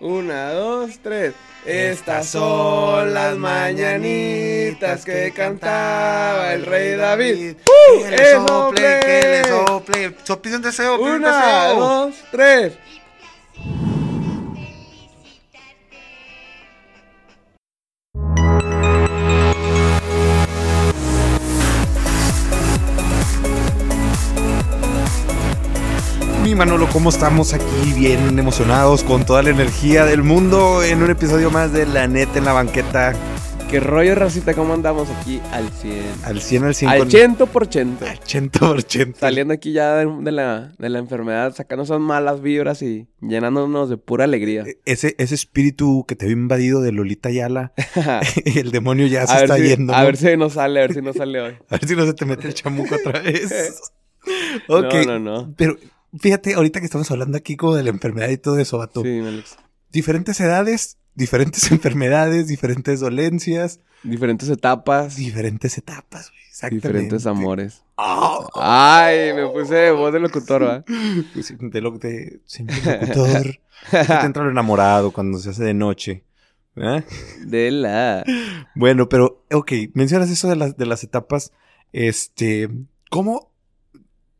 Una, dos, tres. Estas son las mañanitas que cantaba el rey David. ¡Uh! Que le sople, que le sople. So- Pide un deseo, pide un Una, deseo. dos, tres. Manolo, ¿cómo estamos aquí? Bien emocionados, con toda la energía del mundo en un episodio más de La Neta en la Banqueta. ¿Qué rollo, racita? ¿Cómo andamos aquí al 100? Al 100 al 100 Al con- 100 por ciento. al 80%. Saliendo aquí ya de, de la, de la enfermedad, sacando esas malas vibras y llenándonos de pura alegría. Ese, ese espíritu que te había invadido de Lolita Yala, el demonio ya se está si, yendo. A ¿no? ver si nos sale, a ver si nos sale hoy. A ver si no se te mete el chamuco otra vez. ok, No, no, no. pero fíjate, ahorita que estamos hablando aquí como de la enfermedad y todo eso, vato. Sí, Alex. Diferentes edades, diferentes enfermedades, diferentes dolencias, Diferentes etapas, diferentes etapas, güey. Exactamente. diferentes amores. Ah, Ay, me puse voz de locutor, ¿va? pues, de lo de señor locutor. Te entra lo enamorado cuando se hace de noche. ¿eh? De la. Bueno, pero, ok, mencionas eso de las, de las etapas. Este, ¿cómo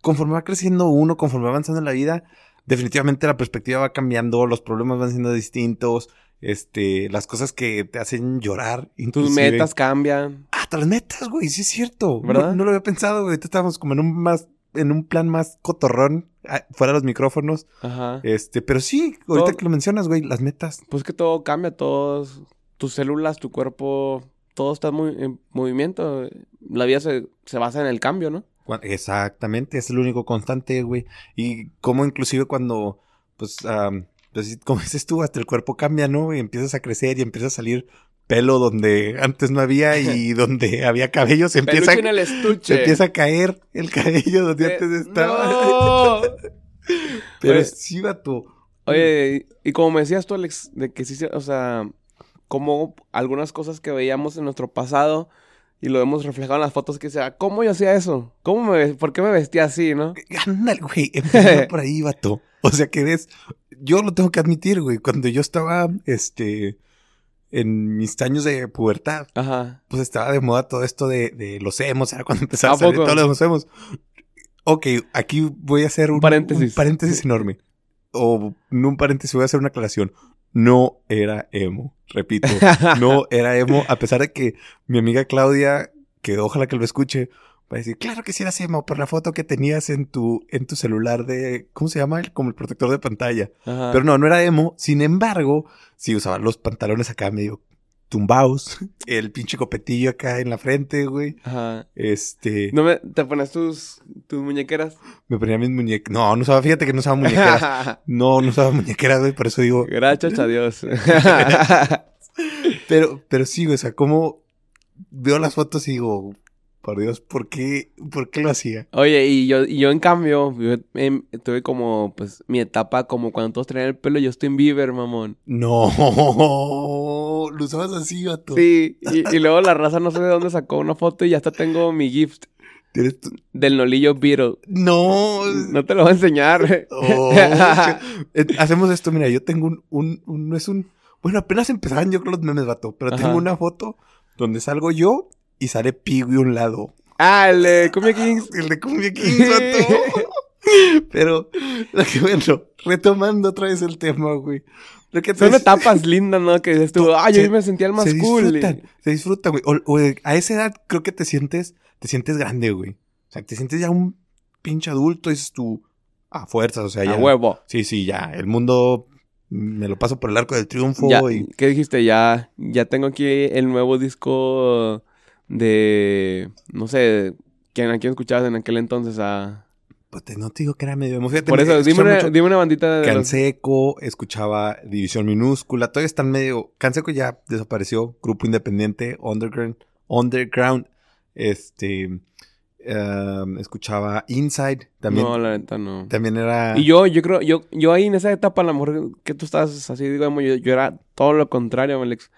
conforme va creciendo uno, conforme va avanzando en la vida, definitivamente la perspectiva va cambiando, los problemas van siendo distintos, este, las cosas que te hacen llorar, Tus inclusive. metas cambian. Ah, hasta las metas, güey, sí es cierto. No- ¿Verdad? No, lo había pensado, güey. Ahorita estábamos como en un más, en un plan más cotorrón, ah, fuera de los micrófonos. Ajá. Este, pero sí, ahorita Todo- que lo mencionas, güey, las metas. Pues que todo cambia, todos. Tus células, tu cuerpo, todo está muy, en movimiento. La vida se, se basa en el cambio, ¿no? Exactamente, es el único constante, güey. Y como inclusive cuando, pues, pues, sí, como dices tú, hasta el cuerpo cambia, ¿no? Y empiezas a crecer y empieza a salir pelo donde antes no había y donde había cabello se empieza, Peluche en el estuche. se empieza a caer el cabello donde Eh, antes estaba. no. Pero Oye. sí, vato. Oye, y como me decías tú, Alex, de que sí, o sea, como algunas cosas que veíamos en nuestro pasado y lo hemos reflejado en las fotos que sea, ¿cómo yo hacía eso? ¿Cómo me, por qué me vestía así, no? Ándale, güey, empezando por ahí, vato. O sea que ves, yo lo tengo que admitir, güey, cuando yo estaba, este, en mis años de pubertad, Ajá. pues estaba de moda todo esto de, de los emos, era cuando empezaba ¿A salir todos los emos. Ok, aquí voy a hacer un, Un paréntesis. un paréntesis enorme. O no un paréntesis, voy a hacer una aclaración. No era emo, repito, no era emo, a pesar de que mi amiga Claudia, que ojalá que lo escuche, va a decir, claro que sí eras emo por la foto que tenías en tu, en tu celular de, ¿cómo se llama? El- Como el protector de pantalla. Ajá. Pero no, no era emo. Sin embargo, sí usaba los pantalones acá medio tumbados, el pinche copetillo acá en la frente, güey. Ajá. Este, ¿No me, te pones tus, tus muñequeras? me ponía mis muñecas. No, no usaba, fíjate que no usaba muñequeras. No, no usaba muñequeras, güey, por eso digo. Gracias a Dios. Pero, pero sí, güey, o sea, como veo las fotos y digo, por Dios, ¿por qué, por qué lo hacía? Oye, y yo, y yo en cambio, yo, em, tuve como, pues, mi etapa como cuando todos traían el pelo, yo estoy en Bieber, mamón. No, lo usabas así, vato. Sí, y, y luego la raza no sé de dónde sacó una foto y ya hasta tengo mi gift Tienes tu- del nolillo Beetle. No. No te lo voy a enseñar. Oh, eh, hacemos esto, mira, yo tengo un, un, un- no es un, bueno, apenas empezaban yo con los memes, vato, pero Ajá. tengo una foto donde salgo yo y sale Piggy a un lado. ah, el de Cumbia Kings. El de Cumbia Kings. Pero, lo que bueno, retomando otra vez el tema, güey. Lo que te Son etapas lindas, ¿no? Que dices tú, ah, yo Se- me sentía el más se cool. disfrutan, se disfrutan, güey. O, o de- a esa edad creo que te sientes, te sientes grande, güey. O sea, te sientes ya un pinche adulto, dices tú, a fuerzas, o sea, A ya. huevo. Sí, sí, ya. El mundo me lo paso por el arco del triunfo Ya, y ¿Qué dijiste? Ya, ya tengo aquí el nuevo disco de, no sé, ¿quién, ¿a quién escuchabas en aquel entonces? A... pues te- no te digo que era medio. Fíjate, Por eso, dime una, dime una bandita de los... Canseco, escuchaba División Minúscula, todavía están medio. Canseco ya desapareció, grupo independiente, underground, underground, este, um, escuchaba Inside, también, No, la neta no. también era. Y yo, yo creo, yo, yo ahí en esa etapa, a lo mejor que tú estabas así, digamos, yo, yo era todo lo contrario, Alex.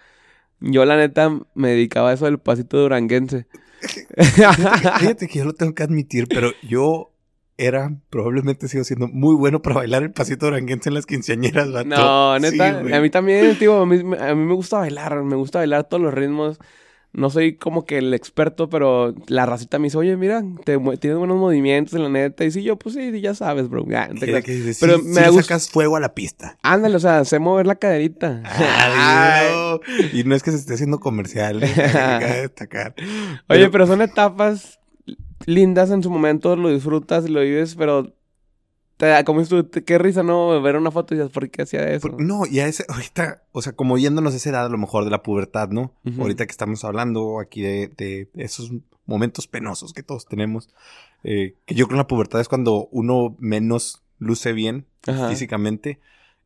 Yo, la neta, me dedicaba a eso del pasito duranguense. Fíjate que yo lo tengo que admitir, pero yo era, probablemente sigo siendo muy bueno para bailar el pasito duranguense en las quinceañeras, vato. No, neta, Sí, a mí también, tío, a mí, a mí me gusta bailar, me gusta bailar todos los ritmos. No soy como que el experto, pero la racita me dice, oye, mira, te tienes buenos movimientos en la neta. Y sí, yo, pues sí, ya sabes, bro. No te Que- Pero sí- me gusta- sacas fuego a la pista. Ándale, o sea, sé mover la caderita. Ay, no. Y no es que se esté haciendo comercial, eh, destacar. Oye, pero son etapas lindas en su momento, lo disfrutas y lo vives, pero te da, como tú, qué risa, ¿no? Ver una foto y dices, ¿por qué hacía eso? Por- no, y a ese, ahorita, o sea, como yéndonos a esa edad a lo mejor de la pubertad, ¿no? Ahorita que estamos hablando aquí de, de esos momentos penosos que todos tenemos, eh, que yo creo que la pubertad es cuando uno menos luce bien Ajá. físicamente.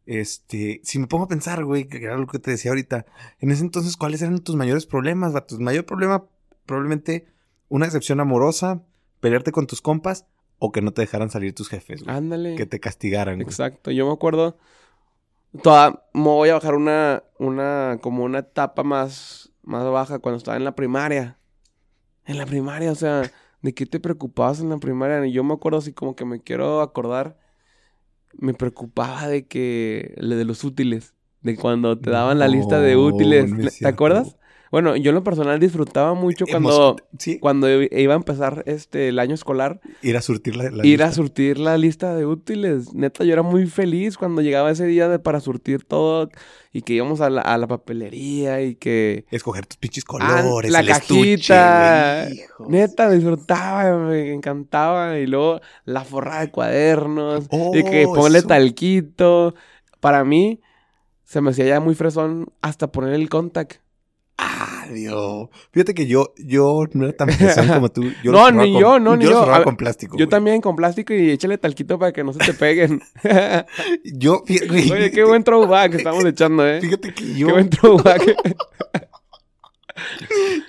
Este, si me pongo a pensar, güey, que era lo que te decía ahorita, en ese entonces, ¿cuáles eran tus mayores problemas? Tu mayor problema, probablemente una decepción amorosa, pelearte con tus compas o que no te dejaran salir tus jefes, güey. Ándale. Que te castigaran, güey. Exacto, yo me acuerdo. Toda, me voy a bajar una, una, como una etapa más, más baja cuando estaba en la primaria. En la primaria, o sea, ¿de qué te preocupabas en la primaria? Y yo me acuerdo así como que me quiero acordar, me preocupaba de que, de los útiles, de cuando te daban la lista de útiles. no ¿Te acuerdas? Bueno, yo en lo personal disfrutaba mucho cuando, sí, cuando iba a empezar este, el año escolar ir a surtir la, la ir a lista. surtir la lista de útiles. Neta, yo era muy feliz cuando llegaba ese día de, para surtir todo y que íbamos a la, a la papelería y que... Escoger tus pinches Ah, colores, la el estuche, cajita. güey. Neta, disfrutaba, me encantaba. Y luego la forrada de cuadernos y que Oh, ponle eso. talquito. Para mí, se me hacía ya muy fresón hasta poner el contact. Dios. Fíjate que yo, yo no era tan pesado como tú. Yo No, ni con- yo, no, ni yo. ver, con plástico. Yo güey. también con plástico y échale talquito para que no se te peguen. Yo, fí- güey, Oye, qué buen throwback estamos echando, ¿eh? Fíjate que yo, Qué buen throwback.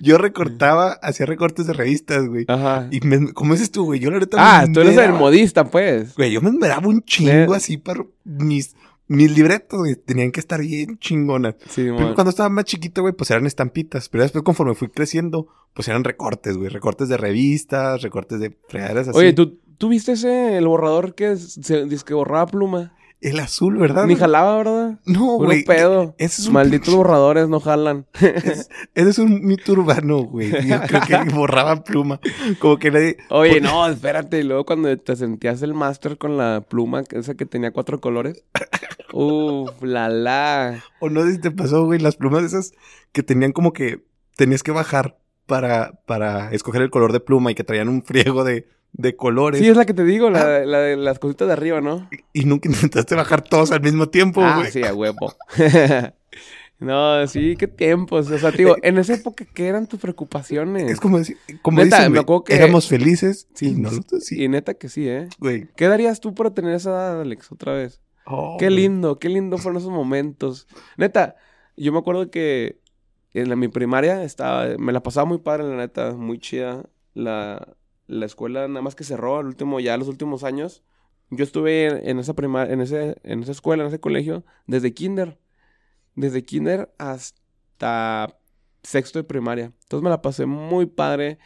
yo recortaba, hacía recortes de revistas, güey. Ajá. Y me, como dices tú, güey, yo la neta Ah, me tú eres el modista, pues. Güey, yo me esmeraba un chingo Neta. así para mis, mis libretos, güey. Tenían que estar bien chingonas. Sí, mon. cuando estaba más chiquito, güey, pues eran estampitas. Pero después, conforme fui creciendo, pues eran recortes, güey. Recortes de revistas, recortes de fregaderas así. Oye, ¿tú, ¿tú viste ese, el borrador que se, dice que borraba pluma? El azul, ¿verdad? Ni jalaba, ¿verdad? No, güey. pedo. Ese es un Malditos borradores no jalan. Es- Ese es un mito urbano, güey. Yo creo que borraba pluma. Como que nadie... Oye, no, espérate. Y luego cuando te sentías el máster con la pluma, esa que tenía cuatro colores. Uf, la la. O no sé si te pasó, güey, las plumas esas que tenían como que... Tenías que bajar para, para escoger el color de pluma y que traían un friego de, de colores. Sí, es la que te digo, la, Ah. de- la de las cositas de arriba, ¿no? Y nunca intentaste bajar todos al mismo tiempo, Ah, güey. sí, a huevo. no, sí, qué tiempos. O sea, digo, en esa época, ¿qué eran tus preocupaciones? Es como decir, como Neta, dicen, me güey, acuerdo que- éramos felices Sí, y no sí, Y neta que sí, ¿eh? güey. ¿Qué darías tú por tener esa edad, Alex, otra vez? Oh, Qué lindo, qué lindo fueron esos momentos. Neta, yo me acuerdo que en la- mi primaria estaba, me la pasaba muy padre, la neta, muy chida. La, la escuela nada más que cerró al último, ya los últimos años. Yo estuve en, en esa primaria, en ese, en esa escuela, en ese colegio, desde kinder. Desde kinder hasta sexto de primaria. Entonces me la pasé muy padre.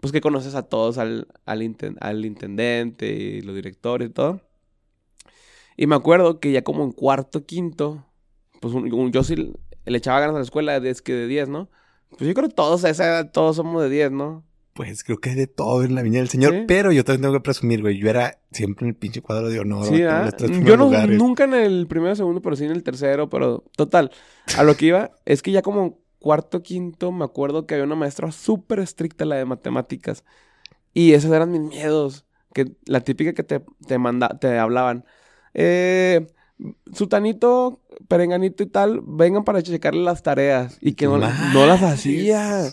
Pues que conoces a todos, al, al, inten- al intendente y los directores y todo. Y me acuerdo que ya como en cuarto, quinto, pues un- un- yo sí le echaba ganas a la escuela de 10 que de 10, ¿no? Pues yo creo que todos a esa edad, todos somos de 10, ¿no? Pues creo que de todo en la viña del señor, Sí. pero yo también tengo que presumir, güey. Yo era siempre en el pinche cuadro de honor. Sí, ¿ah? Yo no, lugares. nunca en el primero, segundo, pero sí en el tercero, pero total. A lo que iba es que ya como cuarto, quinto, me acuerdo que había una maestra súper estricta, la de matemáticas. Y esos eran mis miedos. Que la típica que te, te, manda, te hablaban. Eh, sutanito, perenganito y tal, vengan para checarle las tareas. Y que no, no las hacía.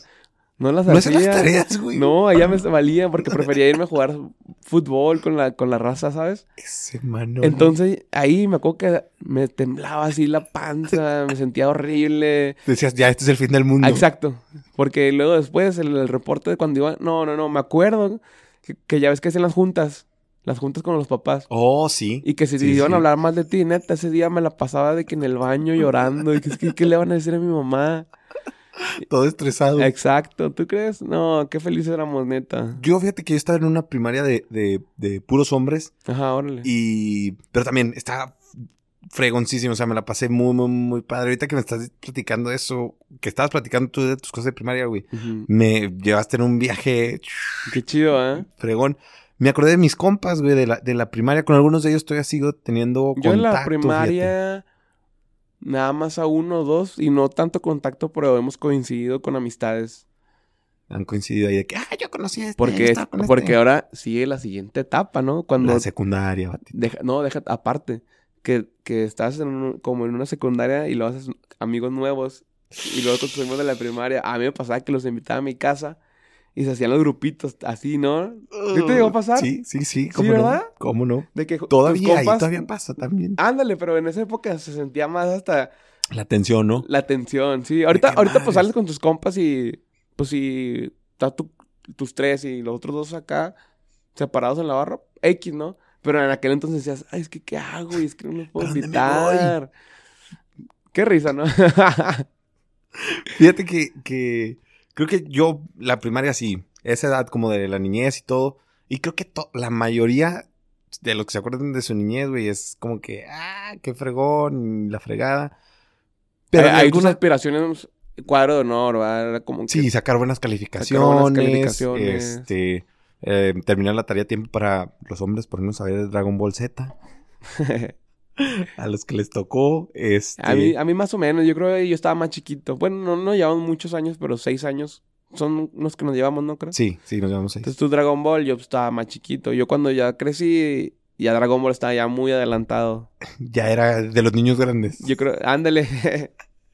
No las No hacen hacía. las tareas, güey. No, allá me valía porque prefería irme a jugar fútbol con la, con la raza, ¿sabes? Ese mano. Entonces, ahí me acuerdo que me temblaba así la panza, me sentía horrible. Decías, ya, este es el fin del mundo. Exacto. Porque luego después, el, el reporte de cuando iba... No, no, no, me acuerdo que, que ya ves que hacían las juntas. Las juntas con los papás. Oh, sí. Y que si Sí, iban sí. a hablar mal de ti, neta, ese día me la pasaba de que en el baño llorando. Y que, es que, ¿qué le van a decir a mi mamá? Todo estresado. Exacto, ¿tú crees? No, qué felices éramos, neta. Yo fíjate que yo estaba en una primaria de, de, de puros hombres. Ajá, órale. Y. Pero también estaba fregoncísimo. O sea, me la pasé muy, muy, muy padre. Ahorita que me estás platicando eso, que estabas platicando tú de tus cosas de primaria, güey. Me llevaste en un viaje Qué chido, ¿eh? fregón. Me acordé de mis compas, güey, de la, de la primaria. Con algunos de ellos todavía sigo teniendo Yo en la contacto, fíjate. primaria nada más a uno o dos y no tanto contacto, pero hemos coincidido con amistades. Han coincidido ahí de que, ah, yo conocí a este. Porque, con este". porque ahora sigue la siguiente etapa, ¿no? Cuando La secundaria, deja- no, deja aparte que, que estás en un- como en una secundaria y luego haces amigos nuevos y luego con tus amigos de la primaria. A mí me pasaba que los invitaba a mi casa y se hacían los grupitos así, ¿no? ¿Sí te llegó a pasar? Sí, sí, sí. Sí, ¿Cómo ¿verdad? no? ¿Cómo no? De que Todavía, ahí todavía pasa también. Ándale, pero en esa época se sentía más hasta La tensión, ¿no? La tensión, sí. Ahorita, qué ahorita pues sales con tus compas y pues si estás tú- tus tres y los otros dos acá separados en la barra, X, ¿no? Pero en aquel entonces decías, ay, es que ¿qué hago? Y es que no los puedo ¿Para dónde me voy? invitar. Qué risa, ¿no? Fíjate que, que creo que yo, la primaria sí, esa edad como de la niñez y todo, y creo que to- la mayoría de los que se acuerdan de su niñez, güey, es como que, ah, qué fregón, la fregada. Pero hay tus alguna- aspiraciones, cuadro de honor, ¿verdad? Como que- Sí, sacar buenas calificaciones, Sacar buenas calificaciones. este, eh, terminar la tarea a tiempo para los hombres, por no saber Dragon Ball Z, a los que les tocó, este... a, mí, a mí más o menos, yo creo que yo estaba más chiquito. Bueno, no nos llevamos muchos años, pero seis años son los que nos llevamos, ¿no creo? Sí, sí, nos llevamos ahí. Entonces tú Dragon Ball, yo estaba más chiquito. Yo cuando ya crecí, ya Dragon Ball estaba ya muy adelantado. Ya era de los niños grandes. Yo creo, ándale.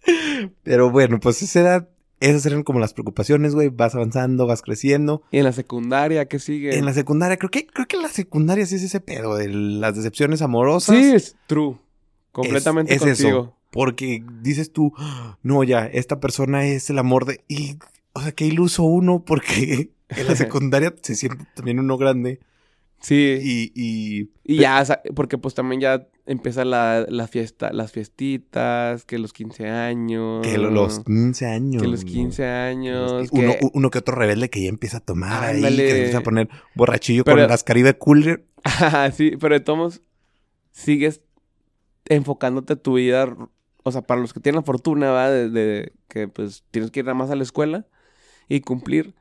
Pero bueno, pues esa edad, esas eran como las preocupaciones, güey. Vas avanzando, vas creciendo. y en la secundaria, ¿qué sigue? En la secundaria, creo que, creo que en la secundaria sí es ese pedo de las decepciones amorosas. Sí, es true. Completamente es eso. contigo. Porque dices tú, "Ah, no, ya, esta persona es el amor de. Y, o sea, qué iluso uno, porque en la secundaria se siente también uno grande. Sí. Y, y Y ya, porque pues también ya empieza la, la fiesta, las fiestitas, que los 15 años. que lo- los 15 años. Que los 15 años. Los- que- Uno, uno que otro rebelde que ya empieza a tomar ahí, que se empieza a poner borrachillo Pero- con las Caribe Cooler. Sí, pero de todos sigues enfocándote tu vida, o sea, para los que tienen la fortuna, ¿va? De, de que pues tienes que ir nada más a la escuela y cumplir.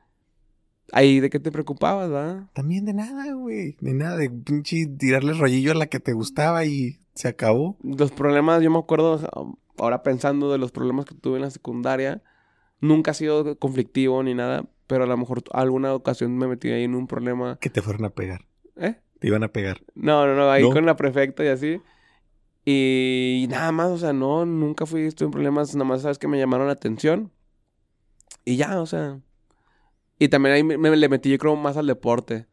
Ahí de qué te preocupabas, ¿va? También de nada, güey. De nada, de pinche tirarle rollillo a la que te gustaba y se acabó. Los problemas, yo me acuerdo, um, ahora pensando de los problemas que tuve en la secundaria, nunca ha sido conflictivo ni nada, pero a lo mejor alguna ocasión me metí ahí en un problema, Que te fueron a pegar. ¿eh? Te iban a pegar. No, no, no, ahí ¿No? con la prefecta y así. Y nada más, o sea, no, nunca fui, estuve en problemas, nada más sabes que me llamaron la atención. Y ya, o sea. Y también ahí me, le metí, yo creo, más al deporte.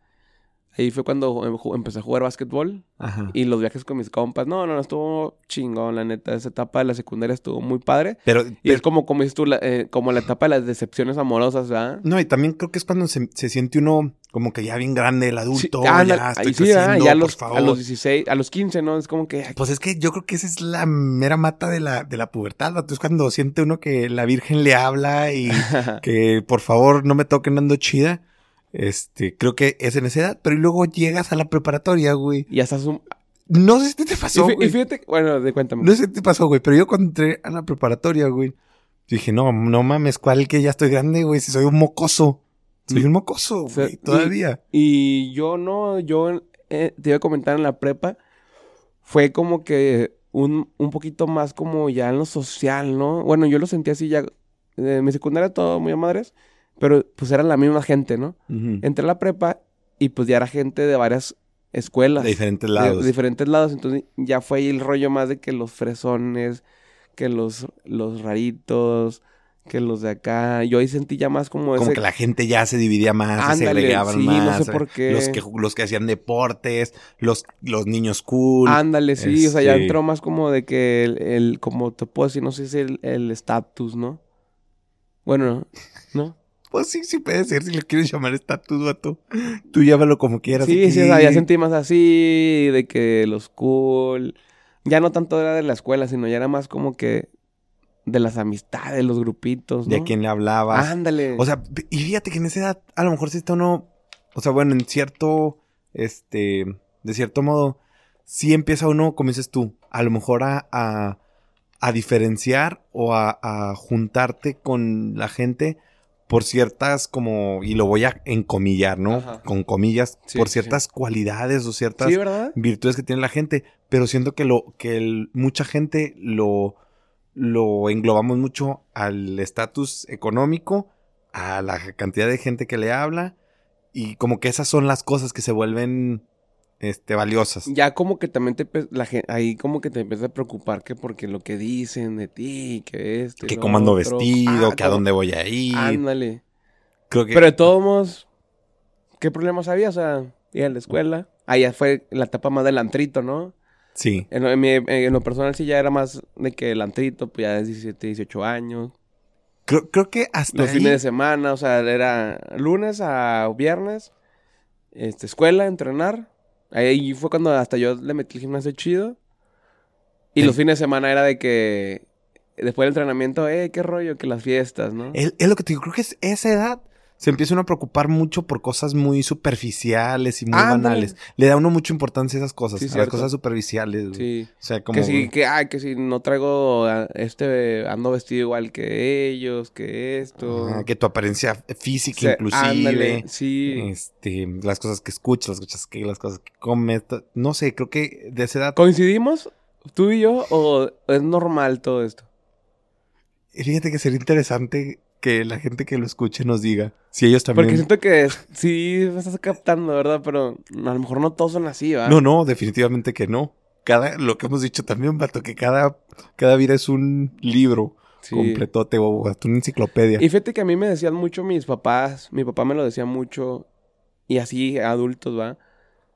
Ahí fue cuando em- empecé a jugar básquetbol Ajá. y los viajes con mis compas. No, no, no, estuvo chingón, la neta. Esa etapa de la secundaria estuvo muy padre. Pero, Y pero- es como, como dices tú, la, eh, como la etapa de las decepciones amorosas, ¿verdad? no, y también creo que es cuando se, se siente uno como que ya bien grande, el adulto. Sí, ándale, ya ahí estoy sí, ya a por los, favor. a los 16, a los 15, ¿no? Es como que, Pues es que yo creo que esa es la mera mata de la, de la pubertad, vato. Es cuando siente uno que la Virgen le habla y que por favor no me toquen dando chida. Este, creo que es en esa edad, pero luego llegas a la preparatoria, güey. y ya estás un... No sé si te pasó, fí- y güey. fíjate, bueno, de cuéntame. No sé si te pasó, güey, pero yo cuando entré a la preparatoria, güey, dije, no, no mames, ¿cuál que ya estoy grande, güey? Si soy un mocoso. Soy un mocoso, O sea, güey, todavía. Y yo no, yo eh, te iba a comentar en la prepa, fue como que un, un poquito más como ya en lo social, ¿no? Bueno, yo lo sentí así ya, en mi secundaria todo muy a madres, pero pues era la misma gente, ¿no? Entré a la prepa y pues ya era gente de varias escuelas. De diferentes lados. De, diferentes lados, entonces ya fue ahí el rollo más de que los fresones, que los, los raritos, que los de acá. Yo ahí sentí ya más como, Como ese... que la gente ya se dividía más, se Ándale, segregaban sí, más. no sé por qué. Los que, los que hacían deportes, los, los niños cool. Ándale, sí, o sea, ya Este- entró más como de que el, el- como te puedo decir, no sé si el el estatus, ¿no? Bueno, ¿no? Pues sí, sí puede ser, si le quieres llamar estatus, vato. Tú llámalo como quieras. Sí, sí, o aquí. sea, ya sentí más así, de que los cool, ya no tanto era de la escuela, sino ya era más como que de las amistades, los grupitos, ¿no? De a quién le hablabas. Ándale. O sea, y fíjate que en esa edad, a lo mejor si está uno. O sea, bueno, en cierto. Este. De cierto modo. Sí empieza uno, como dices tú, a lo mejor a. a, a diferenciar o a, a juntarte con la gente por ciertas como, y lo voy a encomillar, ¿no? Ajá. Con comillas, Sí, por sí, ciertas cualidades o ciertas virtudes que tiene la gente, pero siento que lo que el- mucha gente lo lo englobamos mucho al estatus económico, a la cantidad de gente que le habla y como que esas son las cosas que se vuelven este valiosas. Ya como que también te la ahí como que te empieza a preocupar que porque lo que dicen de ti, que esto y Que cómo ando vestido, Ah, que a dónde voy a ir. Ándale. Creo que Pero de todos modos, ¿qué problemas había? O sea, ir a la escuela. Ya fue la etapa más del antrito, ¿no? sí. En mi- en lo personal sí ya era más de que el antrito, pues ya es 17, 18 años. Creo, creo que hasta Los ahí- fines de semana, o sea, era lunes a viernes, este, escuela, entrenar. Ahí fue cuando hasta yo le metí el gimnasio chido. Y los fines de semana era de que después del entrenamiento, eh, qué rollo, que las fiestas, ¿no? Es, es lo que te digo, creo que es esa edad se empieza uno a preocupar mucho por cosas muy superficiales y muy banales. Le da uno mucha importancia a esas cosas, Sí, a las cosas superficiales. güey. Sí. O sea, como... Que si, que, ay, que si no traigo, este, ando vestido igual que ellos, que esto. Que tu apariencia física O sea, inclusive. ándale, sí. Este, las cosas que escuchas, las cosas que, las cosas que comes. No sé, creo que de esa edad. ¿Coincidimos tú y yo o es normal todo esto? Fíjate que sería interesante que la gente que lo escuche nos diga si ellos también. Porque siento que sí me estás captando, ¿verdad? Pero a lo mejor no todos son así, ¿va? No, no, definitivamente que no. Cada, lo que hemos dicho también, vato, que cada, cada vida es un libro Sí. completote o hasta una enciclopedia. Y fíjate que a mí me decían mucho mis papás, mi papá me lo decía mucho, y así adultos, ¿va?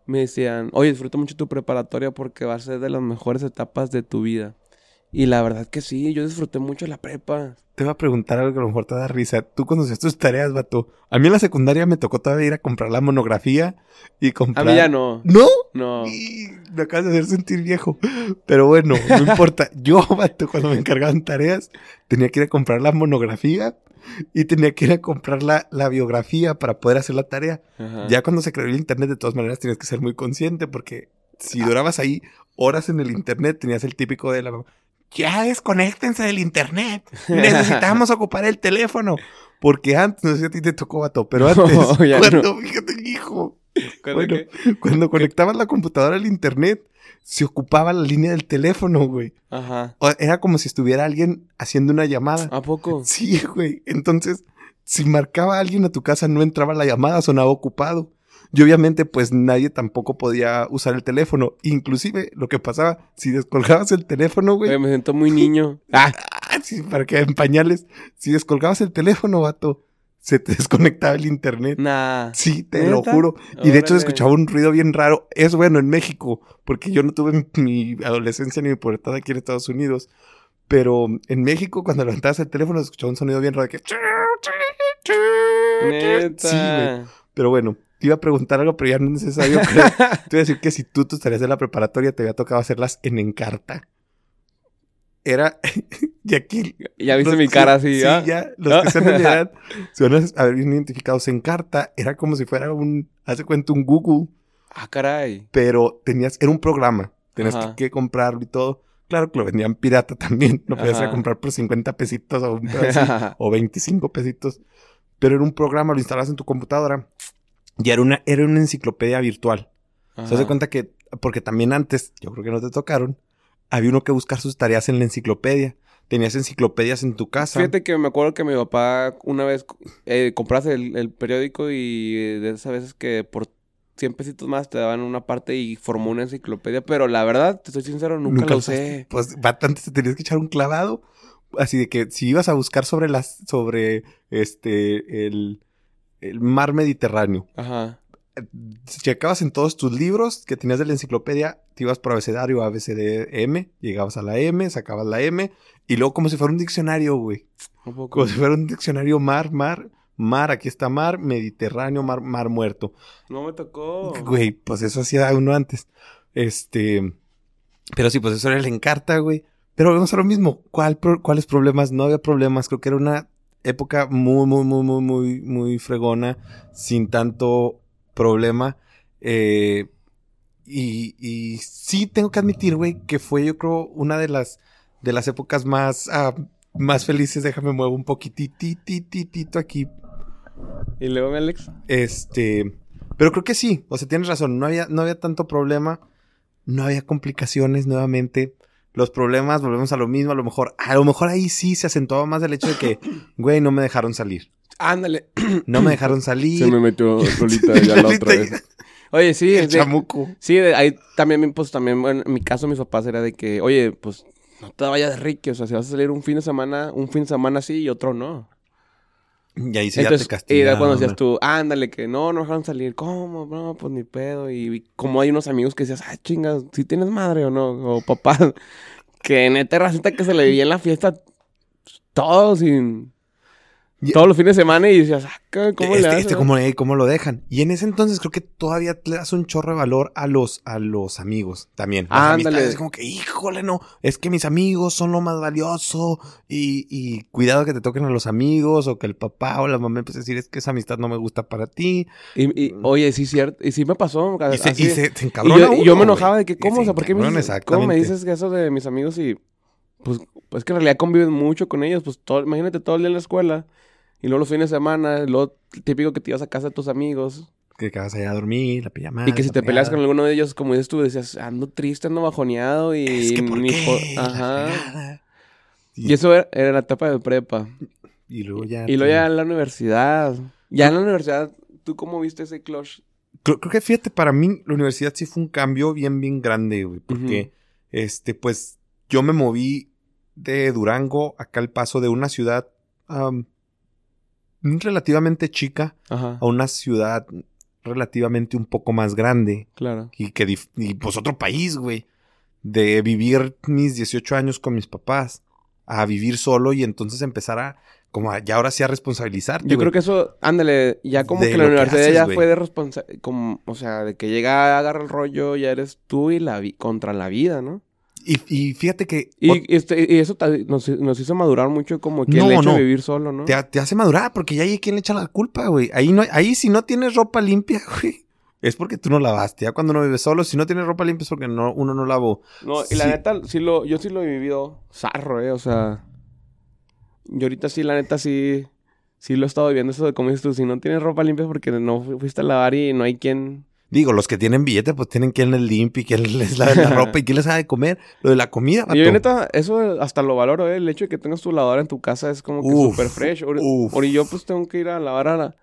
Me decían, oye, disfruta mucho tu preparatoria porque va a ser de las mejores etapas de tu vida. Y la verdad que sí, yo disfruté mucho la prepa. Te voy a preguntar algo que a lo mejor te da risa. Tú cuando hacías tus tareas, vato. A mí en la secundaria me tocó todavía ir a comprar la monografía y A comprar. mí ya no. ¿No? No. Y me acabas de hacer sentir viejo. Pero bueno, no importa. Yo, vato, cuando me encargaban tareas, tenía que ir a comprar la monografía y tenía que ir a comprar la, la biografía para poder hacer la tarea. Ajá. Ya cuando se creó el internet, de todas maneras, tienes que ser muy consciente porque si durabas ahí horas en el internet, tenías el típico de la... Ya desconéctense del internet. Necesitamos ocupar el teléfono. Porque antes, no sé si a ti te tocó, vato, pero antes, No, cuando, fíjate, hijo, cuando conectabas la computadora al internet, se ocupaba la línea del teléfono, güey. Ajá. O- Era como si estuviera alguien haciendo una llamada. ¿A poco? Sí, güey. Entonces, si marcaba a alguien a tu casa, no entraba la llamada, sonaba ocupado. Y obviamente, pues nadie tampoco podía usar el teléfono. Inclusive, lo que pasaba, si descolgabas el teléfono, güey. Me siento muy niño. Ah, sí, para que en pañales. Si descolgabas el teléfono, vato, se te desconectaba el internet. nah. Sí, te lo juro. Y de hecho se escuchaba un ruido bien raro. Es bueno en México, porque yo no tuve mi- mi adolescencia ni mi pubertad aquí en Estados Unidos. Pero en México, cuando levantabas el teléfono, se escuchaba un sonido bien raro. Que... Neta. Sí, güey. Pero bueno, te iba a preguntar algo, pero ya no es necesario. te iba a decir que si tú tus tareas de la preparatoria te había tocado hacerlas en Encarta. Era. y aquí. Ya viste mi cara así, sí, ¿ah? ya. Los que sean de mi edad se van a bien identificados en carta. Era como si fuera un. Hace cuenta un Google, Ah, caray. pero tenías. Era un programa. Tenías que, que comprarlo y todo. Claro que lo vendían pirata también. No podías ir a comprar por 50 pesitos o, un así, o 25 pesitos. Pero era un programa, lo instalabas en tu computadora. Y era una, era una enciclopedia virtual. Se Ajá. hace cuenta que, porque también antes, yo creo que no te tocaron, había uno que buscar sus tareas en la enciclopedia. Tenías enciclopedias en tu casa. Fíjate que me acuerdo que mi papá una vez eh, compraste el, el periódico y eh, de esas veces que por 100 pesitos más te daban una parte y formó una enciclopedia, pero la verdad, te soy sincero, nunca, Nunca lo usé. Pues va, antes te tenías que echar un clavado. Así de que si ibas a buscar sobre las, sobre este, el, el mar Mediterráneo, Ajá. checabas en todos tus libros que tenías de la enciclopedia, te ibas por abecedario A, B, C, D, M, llegabas a la M, sacabas la M, y luego como si fuera un diccionario, güey. Poco. Como si fuera un diccionario mar, mar, mar, aquí está mar, Mediterráneo, mar, mar muerto. No me tocó. Güey, pues eso hacía uno antes. Este. Pero sí, pues eso era el encarta, güey. Pero vemos a lo mismo. ¿Cuál pro- ¿Cuáles problemas? No había problemas. Creo que era una época muy, muy, muy, muy, muy, muy fregona, sin tanto problema. Eh, y, y sí tengo que admitir, güey, que fue yo creo una de las, de las épocas más, ah, más felices. Déjame muevo un poquititititito aquí. Y luego, Alex. Este, pero creo que sí, o sea, tienes razón, no había, no había tanto problema, no había complicaciones nuevamente. Los problemas, volvemos a lo mismo, a lo mejor, a lo mejor ahí sí se acentuaba más el hecho de que, güey, no me dejaron salir. Ándale. No me dejaron salir. Se me metió solita ya la otra vez. Oye, sí, El de- chamuco. sí, de- ahí también, pues también, bueno, en mi caso, mis papás era de que, oye, pues no te vayas de rique, o sea, si vas a salir un fin de semana, un fin de semana sí y otro no. Y ahí sí Entonces, ya te y castigaban. cuando decías tú, ándale, que no, no dejaron salir, ¿cómo? No, pues ni pedo. Y, y como hay unos amigos que decías, ah, chingas, si tienes madre o no, o papá, que neta resulta que se le vivía en la fiesta todos sin. Y- Todos los fines de semana y decías, ah, ¿qué- ¿cómo este, le este, ¿cómo, le- cómo lo dejan? Y en ese entonces creo que todavía le das un chorro de valor a los, a los amigos también. Las Ándale. amistades es como que, híjole, no, es que mis amigos son lo más valioso y, y cuidado que te toquen a los amigos o que el papá o la mamá empiece a decir es que esa amistad no me gusta para ti. Y, y, oye, sí, cierto. Y sí me pasó. Y se, así. y se, se yo, y yo uno, me enojaba de que, ¿cómo? O sea, ¿por qué me dices, ¿cómo me dices que eso de mis amigos y pues, pues que en realidad conviven mucho con ellos? Pues todo, imagínate todo el día en la escuela y luego los fines de semana, y luego típico que te ibas a casa de tus amigos Que, vas allá a dormir, la pijamada. y que si te peleas con alguno de ellos, como dices tú, decías, ando triste, ando bajoneado y Es que ¿por ni qué? Ajá. fregada. Y eso era, era la etapa de prepa. Y luego ya. Y luego ya en la universidad. Ya en la universidad, ¿tú cómo viste ese clutch? Creo, creo que fíjate, para mí la universidad sí fue un cambio bien, bien grande, güey. Porque, este, pues, yo me moví de Durango acá al paso de una ciudad am, relativamente chica Ajá, a una ciudad relativamente un poco más grande. claro. Y que, dif- y pues otro país, güey. De vivir mis 18 años con mis papás a vivir solo y entonces empezar a, como a- ya ahora sí a responsabilizarte. Yo creo que eso, ándale, ya como De que la que universidad haces, ya fue de responsabilidad, como, o sea, de que llega, agarra el rollo, ya eres tú y la vi- contra la vida, ¿no? Y, y fíjate que Y, este, y eso nos, nos hizo madurar mucho como que No, el hecho no. de vivir solo, ¿no? te, te hace madurar porque ya hay quien le echa la culpa, güey. Ahí, no, ahí si no tienes ropa limpia, güey, es porque tú no lavaste. Ya cuando no vives solo, si no tienes ropa limpia es porque no, uno no lavó. No, y la neta, sí lo, yo sí lo he vivido zarro, eh, o sea, yo ahorita sí, la neta, sí, sí lo he estado viviendo eso de como dices tú, si no tienes ropa limpia es porque no fu- fuiste a lavar y no hay quien... Digo, los que tienen billete, pues tienen quien les limpie, quien les lave la ropa y quien les haga de comer. Lo de la comida, Y yo neta, eso hasta lo valoro, eh, el hecho de que tengas tu lavadora en tu casa es como que súper fresh. Uf. ahora yo pues tengo que ir a lavar a, la-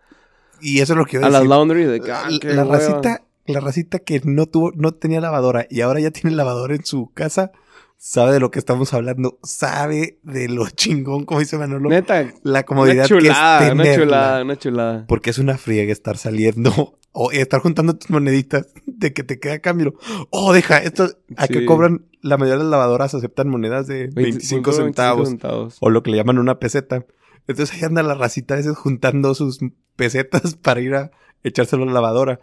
Y eso es lo que a las laundry de que, ah, la, racita, la racita que no tuvo, no tenía lavadora y ahora ya tiene lavadora en su casa, sabe de lo que estamos hablando, sabe de lo chingón, como dice Manolo, Neta, la una comodidad chulada, que es una chulada, una chulada. Porque es una friega estar saliendo o estar juntando tus moneditas de que te queda cambio. Oh, deja, esto a que Sí. cobran la mayoría de las lavadoras aceptan monedas de 25 25 centavos centavos. o lo que le llaman una peseta. Entonces ahí anda la racita a veces juntando sus pesetas para ir a echárselo a la lavadora.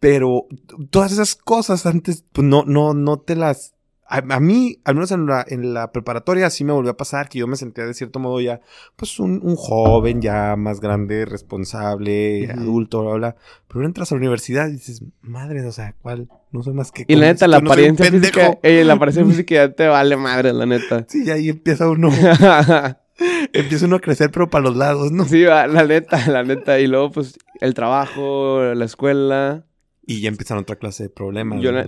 Pero todas esas cosas antes, pues no, no, no te las. A, a mí, al menos en la, en la preparatoria, sí me volvió a pasar que yo me sentía de cierto modo ya, pues un, un joven ya más grande, responsable, adulto, bla, bla. Pero entras a la universidad y dices, madre, o sea, ¿cuál? No soy más que. Y la neta, la apariencia física, pendejo". eh, la apariencia física ya te vale madre, la neta. Sí, ahí empieza uno, empieza uno a crecer, pero para los lados, ¿no? Sí, va, la neta, la neta. Y luego, pues, el trabajo, la escuela. Y ya empiezan otra clase de problemas. Yo ¿no?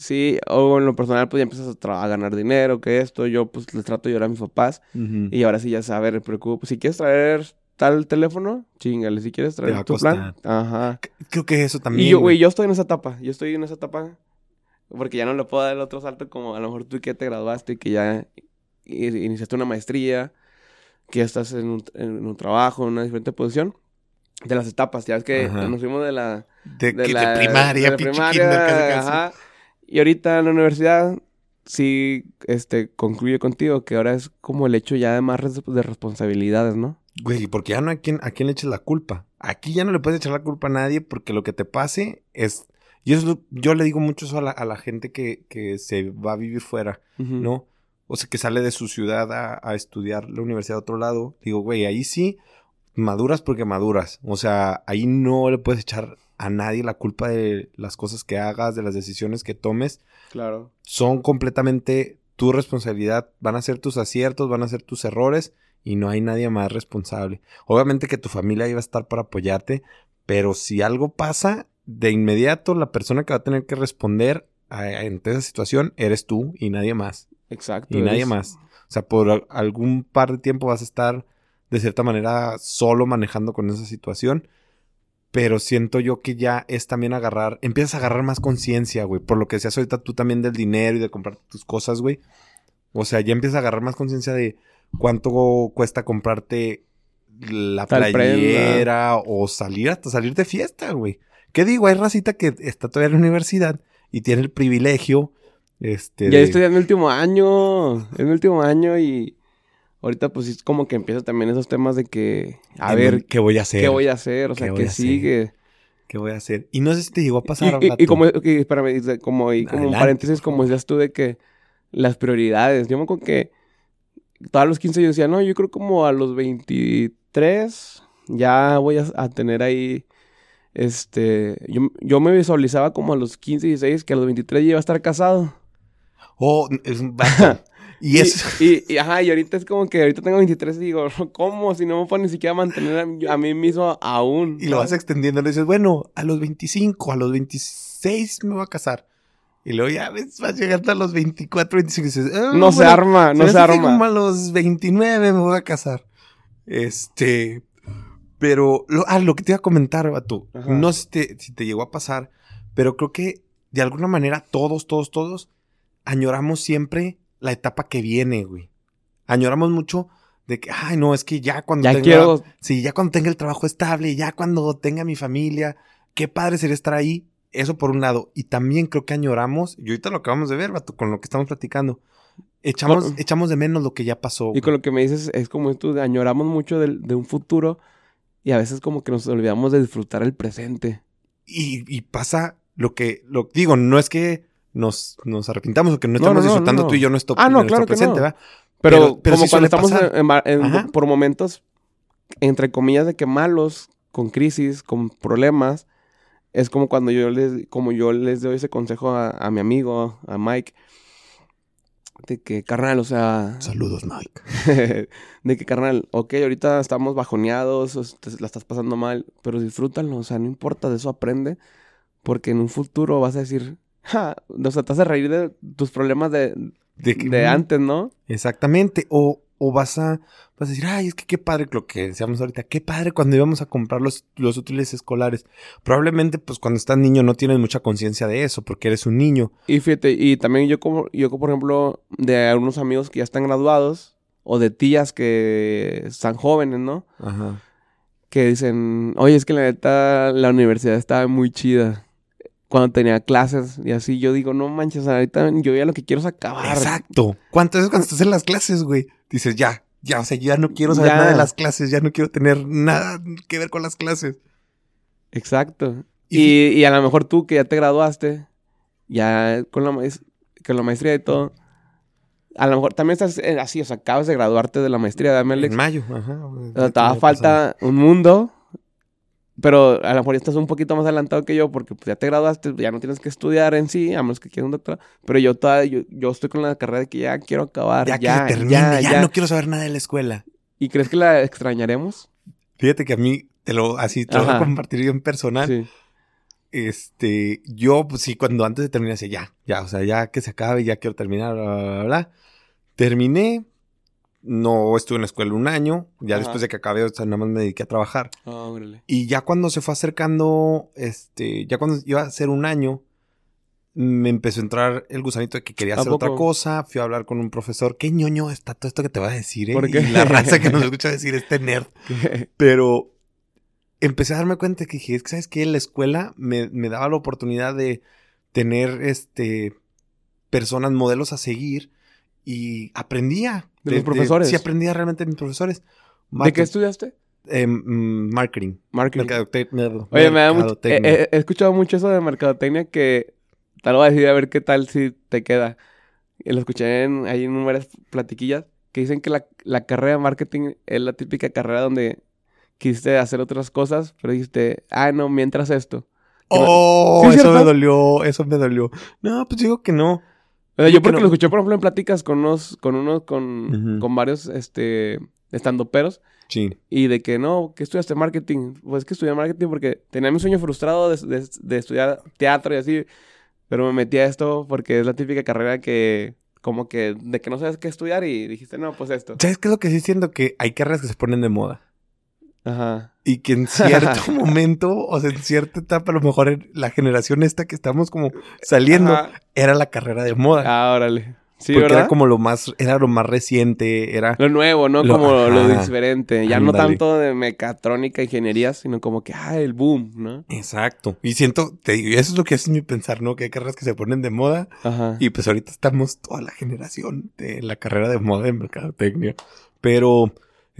Sí, o en lo personal, pues ya empiezas a, a ganar dinero, que esto. Yo, pues, les trato de llorar a mis papás. Y ahora sí ya saber, me preocupo. Si quieres traer tal teléfono, chingale. Si quieres traer tu plan, ajá. Creo que eso también. Y yo, güey, yo estoy en esa etapa. Yo estoy en esa etapa. Porque ya no le puedo dar el otro salto como a lo mejor tú que te graduaste y que ya iniciaste una maestría, que ya estás en un, en un trabajo, en una diferente posición. De las etapas, ya ves que Ajá. nos fuimos de la... de, De, que- de la, primaria, de la primaria, ajá. Y ahorita en la universidad sí este, concluye contigo que ahora es como el hecho ya de más de responsabilidades, ¿no? Güey, porque ya no hay quien, a quién le eches la culpa. Aquí ya no le puedes echar la culpa a nadie porque lo que te pase es... Y eso, es lo- yo le digo mucho eso a la, a la gente que, que se va a vivir fuera. ¿no? o sea, que sale de su ciudad a, a estudiar la universidad de otro lado, digo, güey, ahí sí maduras porque maduras. O sea, ahí no le puedes echar a nadie la culpa de las cosas que hagas, de las decisiones que tomes. Claro. Son completamente tu responsabilidad. Van a ser tus aciertos, van a ser tus errores y no hay nadie más responsable. Obviamente que tu familia iba a estar para apoyarte, pero si algo pasa, de inmediato la persona que va a tener que responder en esa situación eres tú y nadie más. Exacto. Y nadie más. O sea, por algún par de tiempo vas a estar de cierta manera solo manejando con esa situación. Pero siento yo que ya es también agarrar, empiezas a agarrar más conciencia, güey. Por lo que decías ahorita tú también del dinero y de comprar tus cosas, güey. O sea, ya empiezas a agarrar más conciencia de cuánto cuesta comprarte la playera o salir hasta salir de fiesta, güey. ¿Qué digo? Hay racita que está todavía en la universidad y tiene el privilegio. Este, ya estoy en mi último año. En mi último año y ahorita pues es como que empieza también esos temas de que, a ver, ¿qué voy a hacer? ¿Qué voy a hacer? O sea, ¿qué, sigue? ¿Qué voy a hacer? Y no sé si te llegó a pasar. Y, y, como, espérame, como, y como un paréntesis, como decías tú, de que las prioridades. Yo me acuerdo que todos los 15 yo decía, no, yo creo como a los 23 ya voy a, tener ahí, este, yo, yo, me visualizaba como a los 15, 16, que a los 23 ya iba a estar casado. Oh, es un Y, eso. Y, ajá, y ahorita es como que ahorita tengo 23 y digo, ¿cómo? Si no me puedo ni siquiera mantener a, mí mismo aún. Y lo vas extendiendo, le dices, bueno, a los 25, a los 26 me voy a casar. Y luego ya ves, vas llegando a los 24, 25 y dices, ah, no se arma, no se, arma. Como a los 29 me voy a casar. Este. Pero, lo, ah, lo que te iba a comentar, Bato, no sé si te, si te llegó a pasar, pero creo que de alguna manera todos, todos, todos añoramos siempre la etapa que viene, güey. Añoramos mucho de que, ay, no, es que ya cuando ya tenga, quiero... sí, ya cuando tenga el trabajo estable, ya cuando tenga mi familia, qué padre sería estar ahí. Eso por un lado. Y también creo que añoramos, y ahorita lo acabamos de ver, vato, con lo que estamos platicando. Echamos, echamos de menos lo que ya pasó. Y con lo que me dices, es como tú, añoramos mucho de, de, un futuro y a veces como que nos olvidamos de disfrutar el presente. Y, y pasa lo que, lo digo, no es que nos, nos arrepintamos o que no estamos disfrutando tú y yo nuestro, ah, no, claro presente, ¿verdad? Pero, como cuando estamos por momentos, entre comillas, de que malos, con crisis, con problemas, es como cuando yo les, como yo les doy ese consejo a, mi amigo, a Mike, de que, carnal, o sea... Saludos, Mike. de que, carnal, ok, ahorita estamos bajoneados, la estás pasando mal, pero disfrútalo, o sea, no importa, de eso aprende, porque en un futuro vas a decir, o sea, te hace reír de tus problemas de, de, antes, ¿no? Exactamente. O, o vas a, vas a decir, ay, es que qué padre, lo que decíamos ahorita, qué padre cuando íbamos a comprar los, los útiles escolares. Probablemente, pues cuando estás niño no tienes mucha conciencia de eso, porque eres un niño. Y fíjate, y también yo como, yo por ejemplo, de algunos amigos que ya están graduados, o de tías que están jóvenes, ¿no? Ajá. Que dicen, oye, es que la neta, la universidad estaba muy chida cuando tenía clases y así, yo digo, no manches, ahorita yo ya lo que quiero es acabar. Exacto. ¿Cuántas veces cuando estás en las clases, güey? Dices, ya, ya, o sea, ya no quiero saber nada de las clases, ya no quiero tener nada que ver con las clases. Exacto. Y, y, a lo mejor tú que ya te graduaste, ya con la, con la maestría y todo, a lo mejor también estás así, o sea, acabas de graduarte de la maestría, dame En mayo, ajá. O sea, te falta un mundo pero a lo mejor estás un poquito más adelantado que yo porque pues, ya te graduaste, ya no tienes que estudiar en sí, a menos que quieras un doctorado. Pero yo todavía, yo, estoy con la carrera de que ya quiero acabar. Ya, ya que termine, ya, ya, no quiero saber nada de la escuela. ¿Y crees que la extrañaremos? Fíjate que a mí, te lo, así, te lo voy a compartir yo en personal. Sí. Este, yo, pues sí, cuando antes de terminar, decía, ya, ya, o sea, ya que se acabe, ya quiero terminar, bla, bla, bla. Terminé, no estuve en la escuela un año, ya después de que acabé, o sea, nada más me dediqué a trabajar. Oh, y ya cuando se fue acercando, este, ya cuando iba a ser un año, me empezó a entrar el gusanito de que quería hacer otra cosa. Fui a hablar con un profesor. Qué ñoño está todo esto que te va a decir, ¿eh? La raza que nos escucha decir este nerd. Pero empecé a darme cuenta que dije, es que, ¿sabes qué? La escuela me, me daba la oportunidad de tener, este, personas, modelos a seguir y aprendía. ¿De, los profesores? sí, aprendía realmente de mis profesores. ¿De qué estudiaste? Eh, marketing. Marketing. Oye, me da mucho. he escuchado mucho eso de mercadotecnia que tal vez decir a ver qué tal si te queda. lo escuché en, ahí en varias platiquillas, que dicen que la, la carrera de marketing es la típica carrera donde quisiste hacer otras cosas, pero dijiste, ah, no, mientras esto. Oh, ¿Sí es eso me dolió, eso me dolió. No, pues digo que no. O sea, yo que porque no. lo escuché, por ejemplo, en pláticas con unos, con unos, con, con varios, este, estandoperos, Sí. y de que no, que estudiaste marketing. Pues que estudié marketing porque tenía mi sueño frustrado de, de- de estudiar teatro y así, pero me metí a esto porque es la típica carrera que, como que, de que no sabes qué estudiar y dijiste, no, pues esto. ¿Sabes qué es lo que sí siento? Que hay carreras que se ponen de moda. Ajá. Y que en cierto momento, o sea, en cierta etapa, a lo mejor en la generación esta que estamos como saliendo, Ajá. era la carrera de moda. Ah, órale. Sí, porque ¿verdad? era como lo más, era lo más reciente, era... Lo nuevo, ¿no? Lo- como lo diferente. Ya no tanto de mecatrónica, ingeniería, sino como que, ah, el boom, ¿no? Exacto. Y siento, te digo, eso es lo que hace mi pensar, ¿no? Que hay carreras que se ponen de moda Ajá. y pues ahorita estamos toda la generación de la carrera de moda en mercadotecnia. Pero,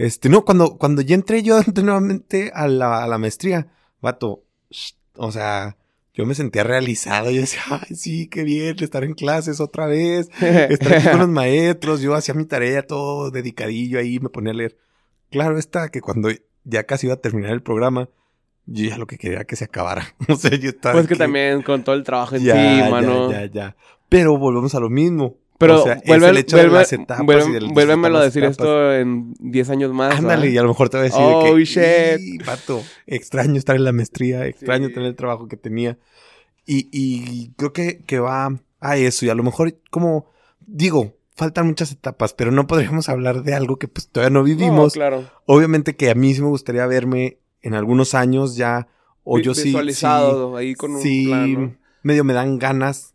este, no, cuando, cuando ya entré yo nuevamente a la, a la maestría, vato, sh- o sea, yo me sentía realizado. Yo decía, ay, sí, qué bien estar en clases otra vez, estar aquí con los maestros. Yo hacía mi tarea todo dedicadillo ahí, me ponía a leer. Claro está que cuando ya casi iba a terminar el programa, yo ya lo que quería era que se acabara. O sea, yo estaba. Pues que también con todo el trabajo ya, encima, ya, ¿no? ya, ya. Pero volvemos a lo mismo. Pero O sea, vuelve, y vuélvemelo a decir etapas. esto en 10 años más. Ándale, y ¿va? a lo mejor te voy a decir Oh, de que, shit. "Y, pato, extraño estar en la maestría, extraño Sí. tener el trabajo que tenía. Y, y creo que, que va a eso. Y a lo mejor, como digo, faltan muchas etapas, pero no podríamos hablar de algo que pues todavía no No, vivimos. claro. Obviamente que a mí sí me gustaría verme en algunos años ya, o Vi- yo sí. Visualizado ahí con un sí, plan, ¿no? medio me dan ganas,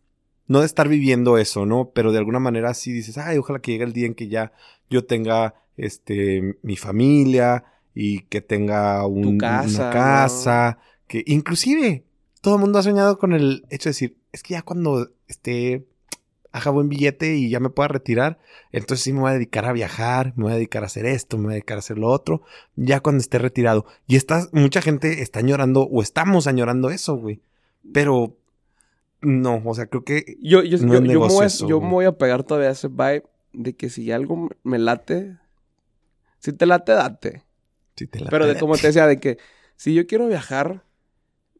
no de estar viviendo eso, ¿no? Pero de alguna manera sí dices, ay, ojalá que llegue el día en que ya yo tenga, este, mi familia y que tenga un- casa, una casa, que inclusive todo el mundo ha soñado con el hecho de decir, es que ya cuando esté, haga buen billete y ya me pueda retirar, entonces sí me voy a dedicar a viajar, me voy a dedicar a hacer esto, me voy a dedicar a hacer lo otro, ya cuando esté retirado. Y estás, mucha gente está añorando o estamos añorando eso, güey. Pero no, o sea, creo que Yo, yo, No yo, me voy a, eso, yo me voy a pegar todavía a ese vibe de que si algo me late, si te late, date. te Pero de como te decía, de que si yo quiero viajar,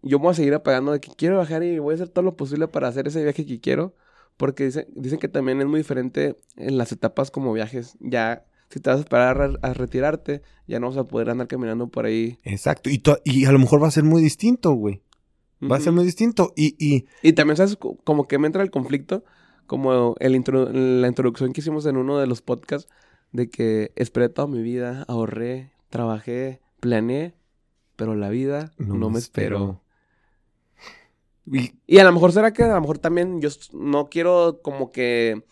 yo me voy a seguir apagando de que quiero viajar y voy a hacer todo lo posible para hacer ese viaje que quiero. Porque dicen, dicen que también es muy diferente en las etapas como viajes. Ya, si te vas a esperar a, retirarte, ya no vas a poder andar caminando por ahí. Exacto. Y, y a lo mejor va a ser muy distinto, güey. Va a ser muy distinto. Y, y Y también, ¿sabes? Co- Como que me entra el conflicto, como el intro- la introducción que hicimos en uno de los podcasts, de que esperé toda mi vida, ahorré, trabajé, planeé, pero la vida no, me esperó. y- Y a lo mejor será que a lo mejor también yo no quiero como que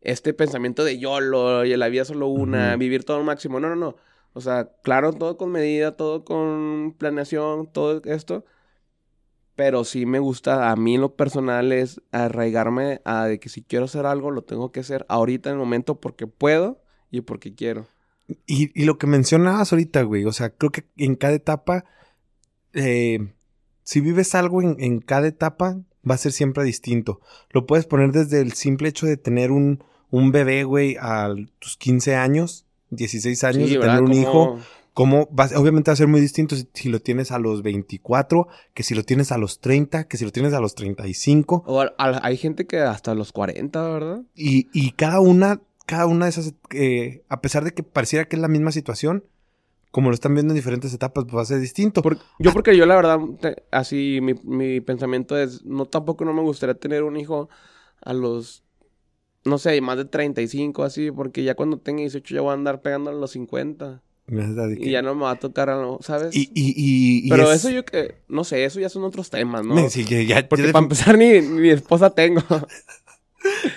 este pensamiento de YOLO y la vida solo una, vivir todo al máximo. No, no, no. O sea, claro, todo con medida, todo con planeación, todo esto. Pero sí me gusta, a mí en lo personal es arraigarme a de que si quiero hacer algo, lo tengo que hacer ahorita en el momento porque puedo y porque quiero. Y, y lo que mencionabas ahorita, güey, o sea, creo que en cada etapa, eh, si vives algo en, en cada etapa, va a ser siempre distinto. Lo puedes poner desde el simple hecho de tener un, un bebé, güey, a tus 15 años, 16 años, Sí, de tener un hijo. Cómo obviamente va a ser muy distinto si, si lo tienes a los 24, que si lo tienes a los 30, que si lo tienes a los 35. O a- a- hay gente que hasta los 40, ¿verdad? Y, y cada una, cada una de esas, eh, a pesar de que pareciera que es la misma situación, como lo están viendo en diferentes etapas, pues va a ser distinto. Por- yo porque yo la verdad, te- así mi, mi pensamiento es, no tampoco no me gustaría tener un hijo a los, no sé, más de 35, así, porque ya cuando tenga 18 ya voy a andar pegando a los 50. Y ya no me va a tocar, a lo- ¿sabes? y, y, y- y Pero es- eso yo que, no sé, eso ya son otros temas, ¿no? Sí, ya- ya- Porque ya para empezar ni, ni esposa tengo.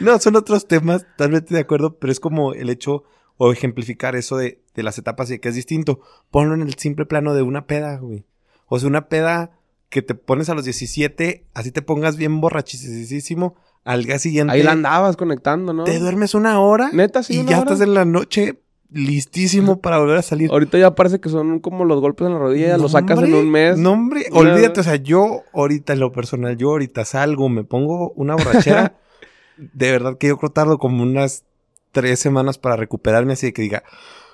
No, son otros temas, totalmente de acuerdo, pero es como el hecho o ejemplificar eso de, de las etapas y que es distinto. Ponlo en el simple plano de una peda, güey. O sea, una peda que te pones a los 17, así te pongas bien borrachísimo, al día siguiente Ahí la andabas conectando, ¿no? te duermes una hora Neta, sí, y una ya hora. estás en la noche listísimo para volver a salir. Ahorita ya parece que son como los golpes en la rodilla, lo sacas en un mes. No, hombre, Una- olvídate, o sea, yo ahorita en lo personal, yo ahorita salgo, me pongo una borrachera de verdad que yo creo tardo como unas tres semanas para recuperarme así de que diga,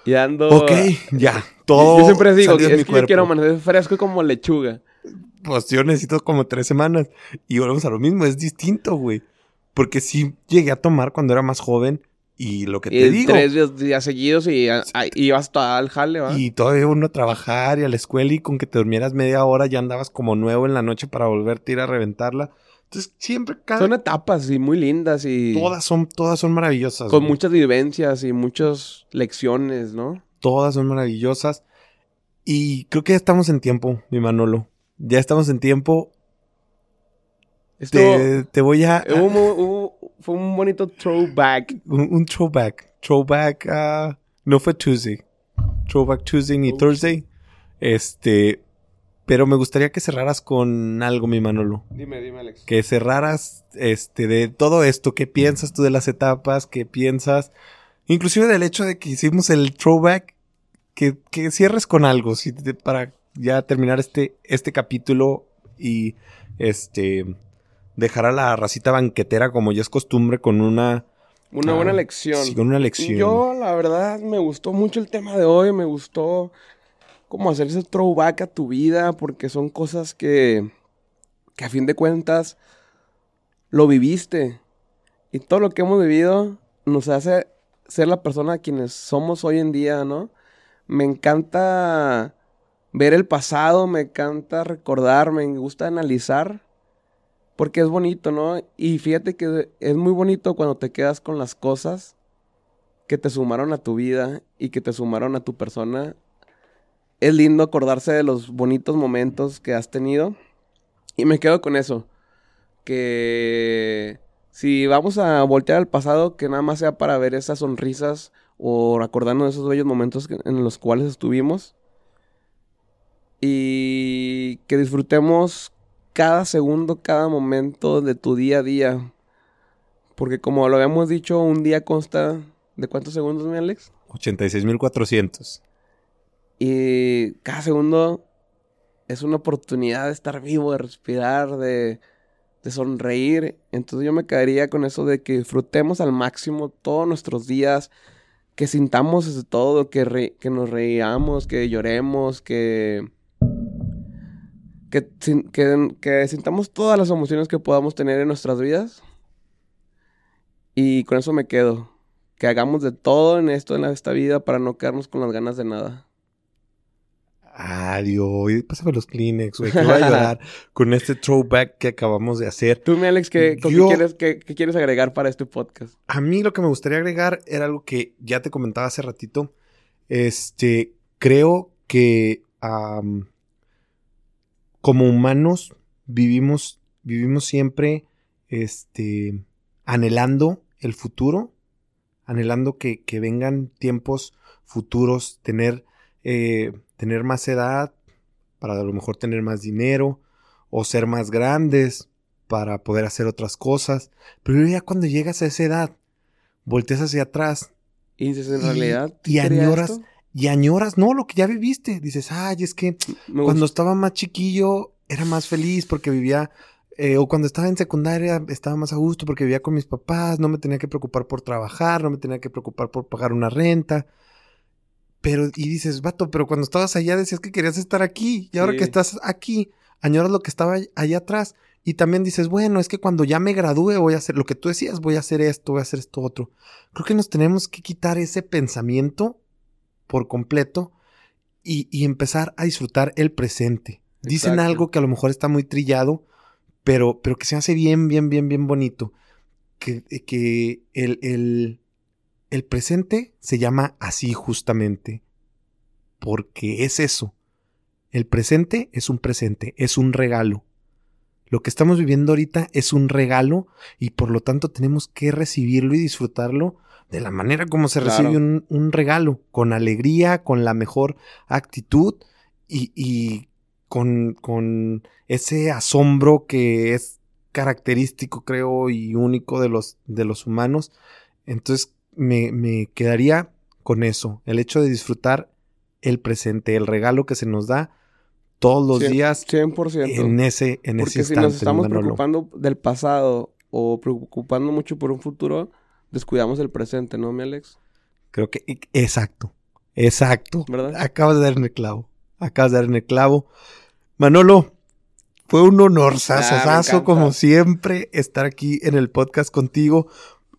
Y ando... ok, ya, todo Yo siempre digo, de es que yo cuerpo". quiero amanecer fresco como lechuga. Pues yo necesito como tres semanas. Y volvemos a lo mismo, es distinto, güey. Porque sí llegué a tomar cuando era más joven y lo que te Y digo. tres días, días seguidos y a- a- ibas al jale, ¿va? Y todavía uno a trabajar y a la escuela y con que te durmieras media hora ya andabas como nuevo en la noche para volverte a ir a reventarla. Entonces siempre cada... Son etapas y muy lindas y Todas son, todas son maravillosas. con güey. muchas vivencias y muchas lecciones, ¿no? Todas son maravillosas. Y creo que ya estamos en tiempo, mi Manolo. Ya estamos en tiempo. Esto Te, te voy a... hubo- fue un bonito throwback. un, un throwback. Throwback a... no fue Tuesday. Throwback Tuesday ni. Thursday. Este... Pero me gustaría que cerraras con algo, mi Manolo. Dime, dime, Alex. Que cerraras este, de todo esto. ¿Qué piensas tú de las etapas? ¿Qué piensas? Inclusive del hecho de que hicimos el throwback. Que, que cierres con algo. si te- para ya terminar este, este capítulo. Y este... Dejar a la racita banquetera como ya es costumbre con una... Una Ah, buena lección. Sí, con una lección. Yo, la verdad, me gustó mucho el tema de hoy. Me gustó como hacer ese throwback a tu vida, porque son cosas que, que a fin de cuentas lo viviste. Y todo lo que hemos vivido nos hace ser la persona quienes somos hoy en día, ¿no? Me encanta ver el pasado, me encanta recordar, me gusta analizar. Porque es bonito, ¿no? Y fíjate que es muy bonito cuando te quedas con las cosas que te sumaron a tu vida y que te sumaron a tu persona. Es lindo acordarse de los bonitos momentos que has tenido. Y me quedo con eso. Que si vamos a voltear al pasado, que nada más sea para ver esas sonrisas o acordarnos de esos bellos momentos en los cuales estuvimos. Y que disfrutemos cada segundo, cada momento de tu día a día. Porque como lo habíamos dicho, un día consta de cuántos segundos, mi Alex. 86.400. Y cada segundo es una oportunidad de estar vivo, de respirar, de, de sonreír. Entonces yo me quedaría con eso de que disfrutemos al máximo todos nuestros días, que sintamos todo, que, re- que nos reíamos, que lloremos, que, que, que, que sintamos todas las emociones que podamos tener en nuestras vidas. Y con eso me quedo. Que hagamos de todo en esto, en esta vida, para no quedarnos con las ganas de nada. Adiós. Pásame los Kleenex, güey. Que voy a llorar con este throwback que acabamos de hacer. Tú, mi Alex, ¿qué, Yo- quieres, qué- qué quieres agregar para este podcast? A mí lo que me gustaría agregar era algo que ya te comentaba hace ratito. Este, creo que como humanos vivimos, vivimos siempre, este, anhelando el futuro, anhelando que, que vengan tiempos futuros, tener, eh, tener más edad, para a lo mejor tener más dinero, o ser más grandes, para poder hacer otras cosas. Pero ya cuando llegas a esa edad, volteas hacia atrás Y dices, en realidad, y ¿quería añoras esto? Y añoras, no, lo que ya viviste. Dices, ay, es que Me cuando estaba más chiquillo era más feliz porque vivía, eh, o cuando estaba en secundaria estaba más a gusto porque vivía con mis papás, no me tenía que preocupar por trabajar, no me tenía que preocupar por pagar una renta. Pero, y dices, vato, pero cuando estabas allá decías que querías estar aquí, y ahora Sí. que estás aquí, añoras lo que estaba all- allá atrás. Y también dices, bueno, es que cuando ya me gradúe voy a hacer lo que tú decías, voy a hacer esto, voy a hacer esto otro. Creo que nos tenemos que quitar ese pensamiento por completo y, y empezar a disfrutar el presente. Dicen algo que a lo mejor está muy trillado, pero, pero que se hace bien, bien, bien, bien bonito. Que, que el, el, el presente se llama así justamente. Porque es eso. El presente es un presente, es un regalo. Lo que estamos viviendo ahorita es un regalo y por lo tanto tenemos que recibirlo y disfrutarlo de la manera como se Claro. recibe un, un regalo, con alegría, con la mejor actitud y, y con, con ese asombro que es característico, creo, y único de los, de los humanos. Entonces me, me quedaría con eso, el hecho de disfrutar el presente, el regalo que se nos da todos los días 100%. en ese, en Porque ese si nos estamos Manolo. preocupando del pasado o preocupando mucho por un futuro, descuidamos el presente, ¿no, mi Alex? Creo que e- exacto. Exacto. ¿Verdad? Acabas de dar en el clavo. Acabas de dar en el clavo. Manolo, fue un honor, Ah, sasasazo, como siempre, estar aquí en el podcast contigo.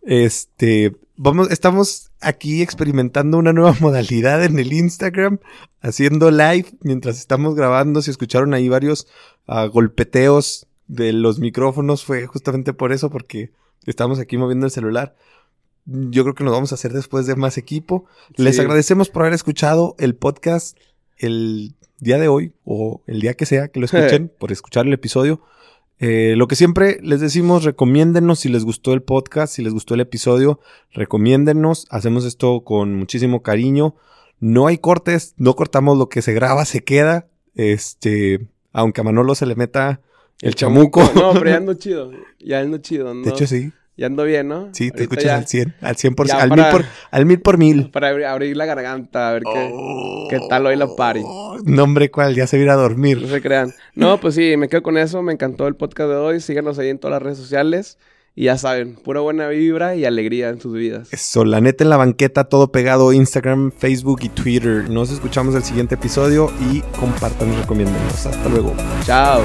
Este, vamos, estamos aquí experimentando una nueva modalidad en el Instagram, haciendo live mientras estamos grabando. Si escucharon ahí varios ah, golpeteos de los micrófonos, fue justamente por eso, porque estamos aquí moviendo el celular. Yo creo que nos vamos a hacer después de más equipo. Les agradecemos por haber escuchado el podcast el día de hoy o el día que sea que lo escuchen, por escuchar el episodio. Eh, lo que siempre les decimos, recomiéndenos si les gustó el podcast, si les gustó el episodio, recomiéndennos. Hacemos esto con muchísimo cariño. No hay cortes, no cortamos lo que se graba, se queda. Este, aunque a Manolo se le meta el, chamuco. No, pero ya ando chido. Ya ando chido. De hecho, sí. Ya ando bien, ¿no? Sí, te Ahorita escuchas ya- al 100, al 100 por, al, para- mil por, al mil por mil. Para abrir, abrir la garganta, a ver qué, Oh. qué tal hoy la party. No, hombre, cuál, ya se va a ir a No dormir. se crean. No, pues sí, me quedo con eso. Me encantó el podcast de hoy. Síganos ahí en todas las redes sociales. Y ya saben, pura buena vibra y alegría en sus vidas. Eso, la neta en la banqueta, todo pegado, Instagram, Facebook y Twitter. Nos escuchamos el siguiente episodio y compartan y recomiéndenos. Hasta luego. Chao.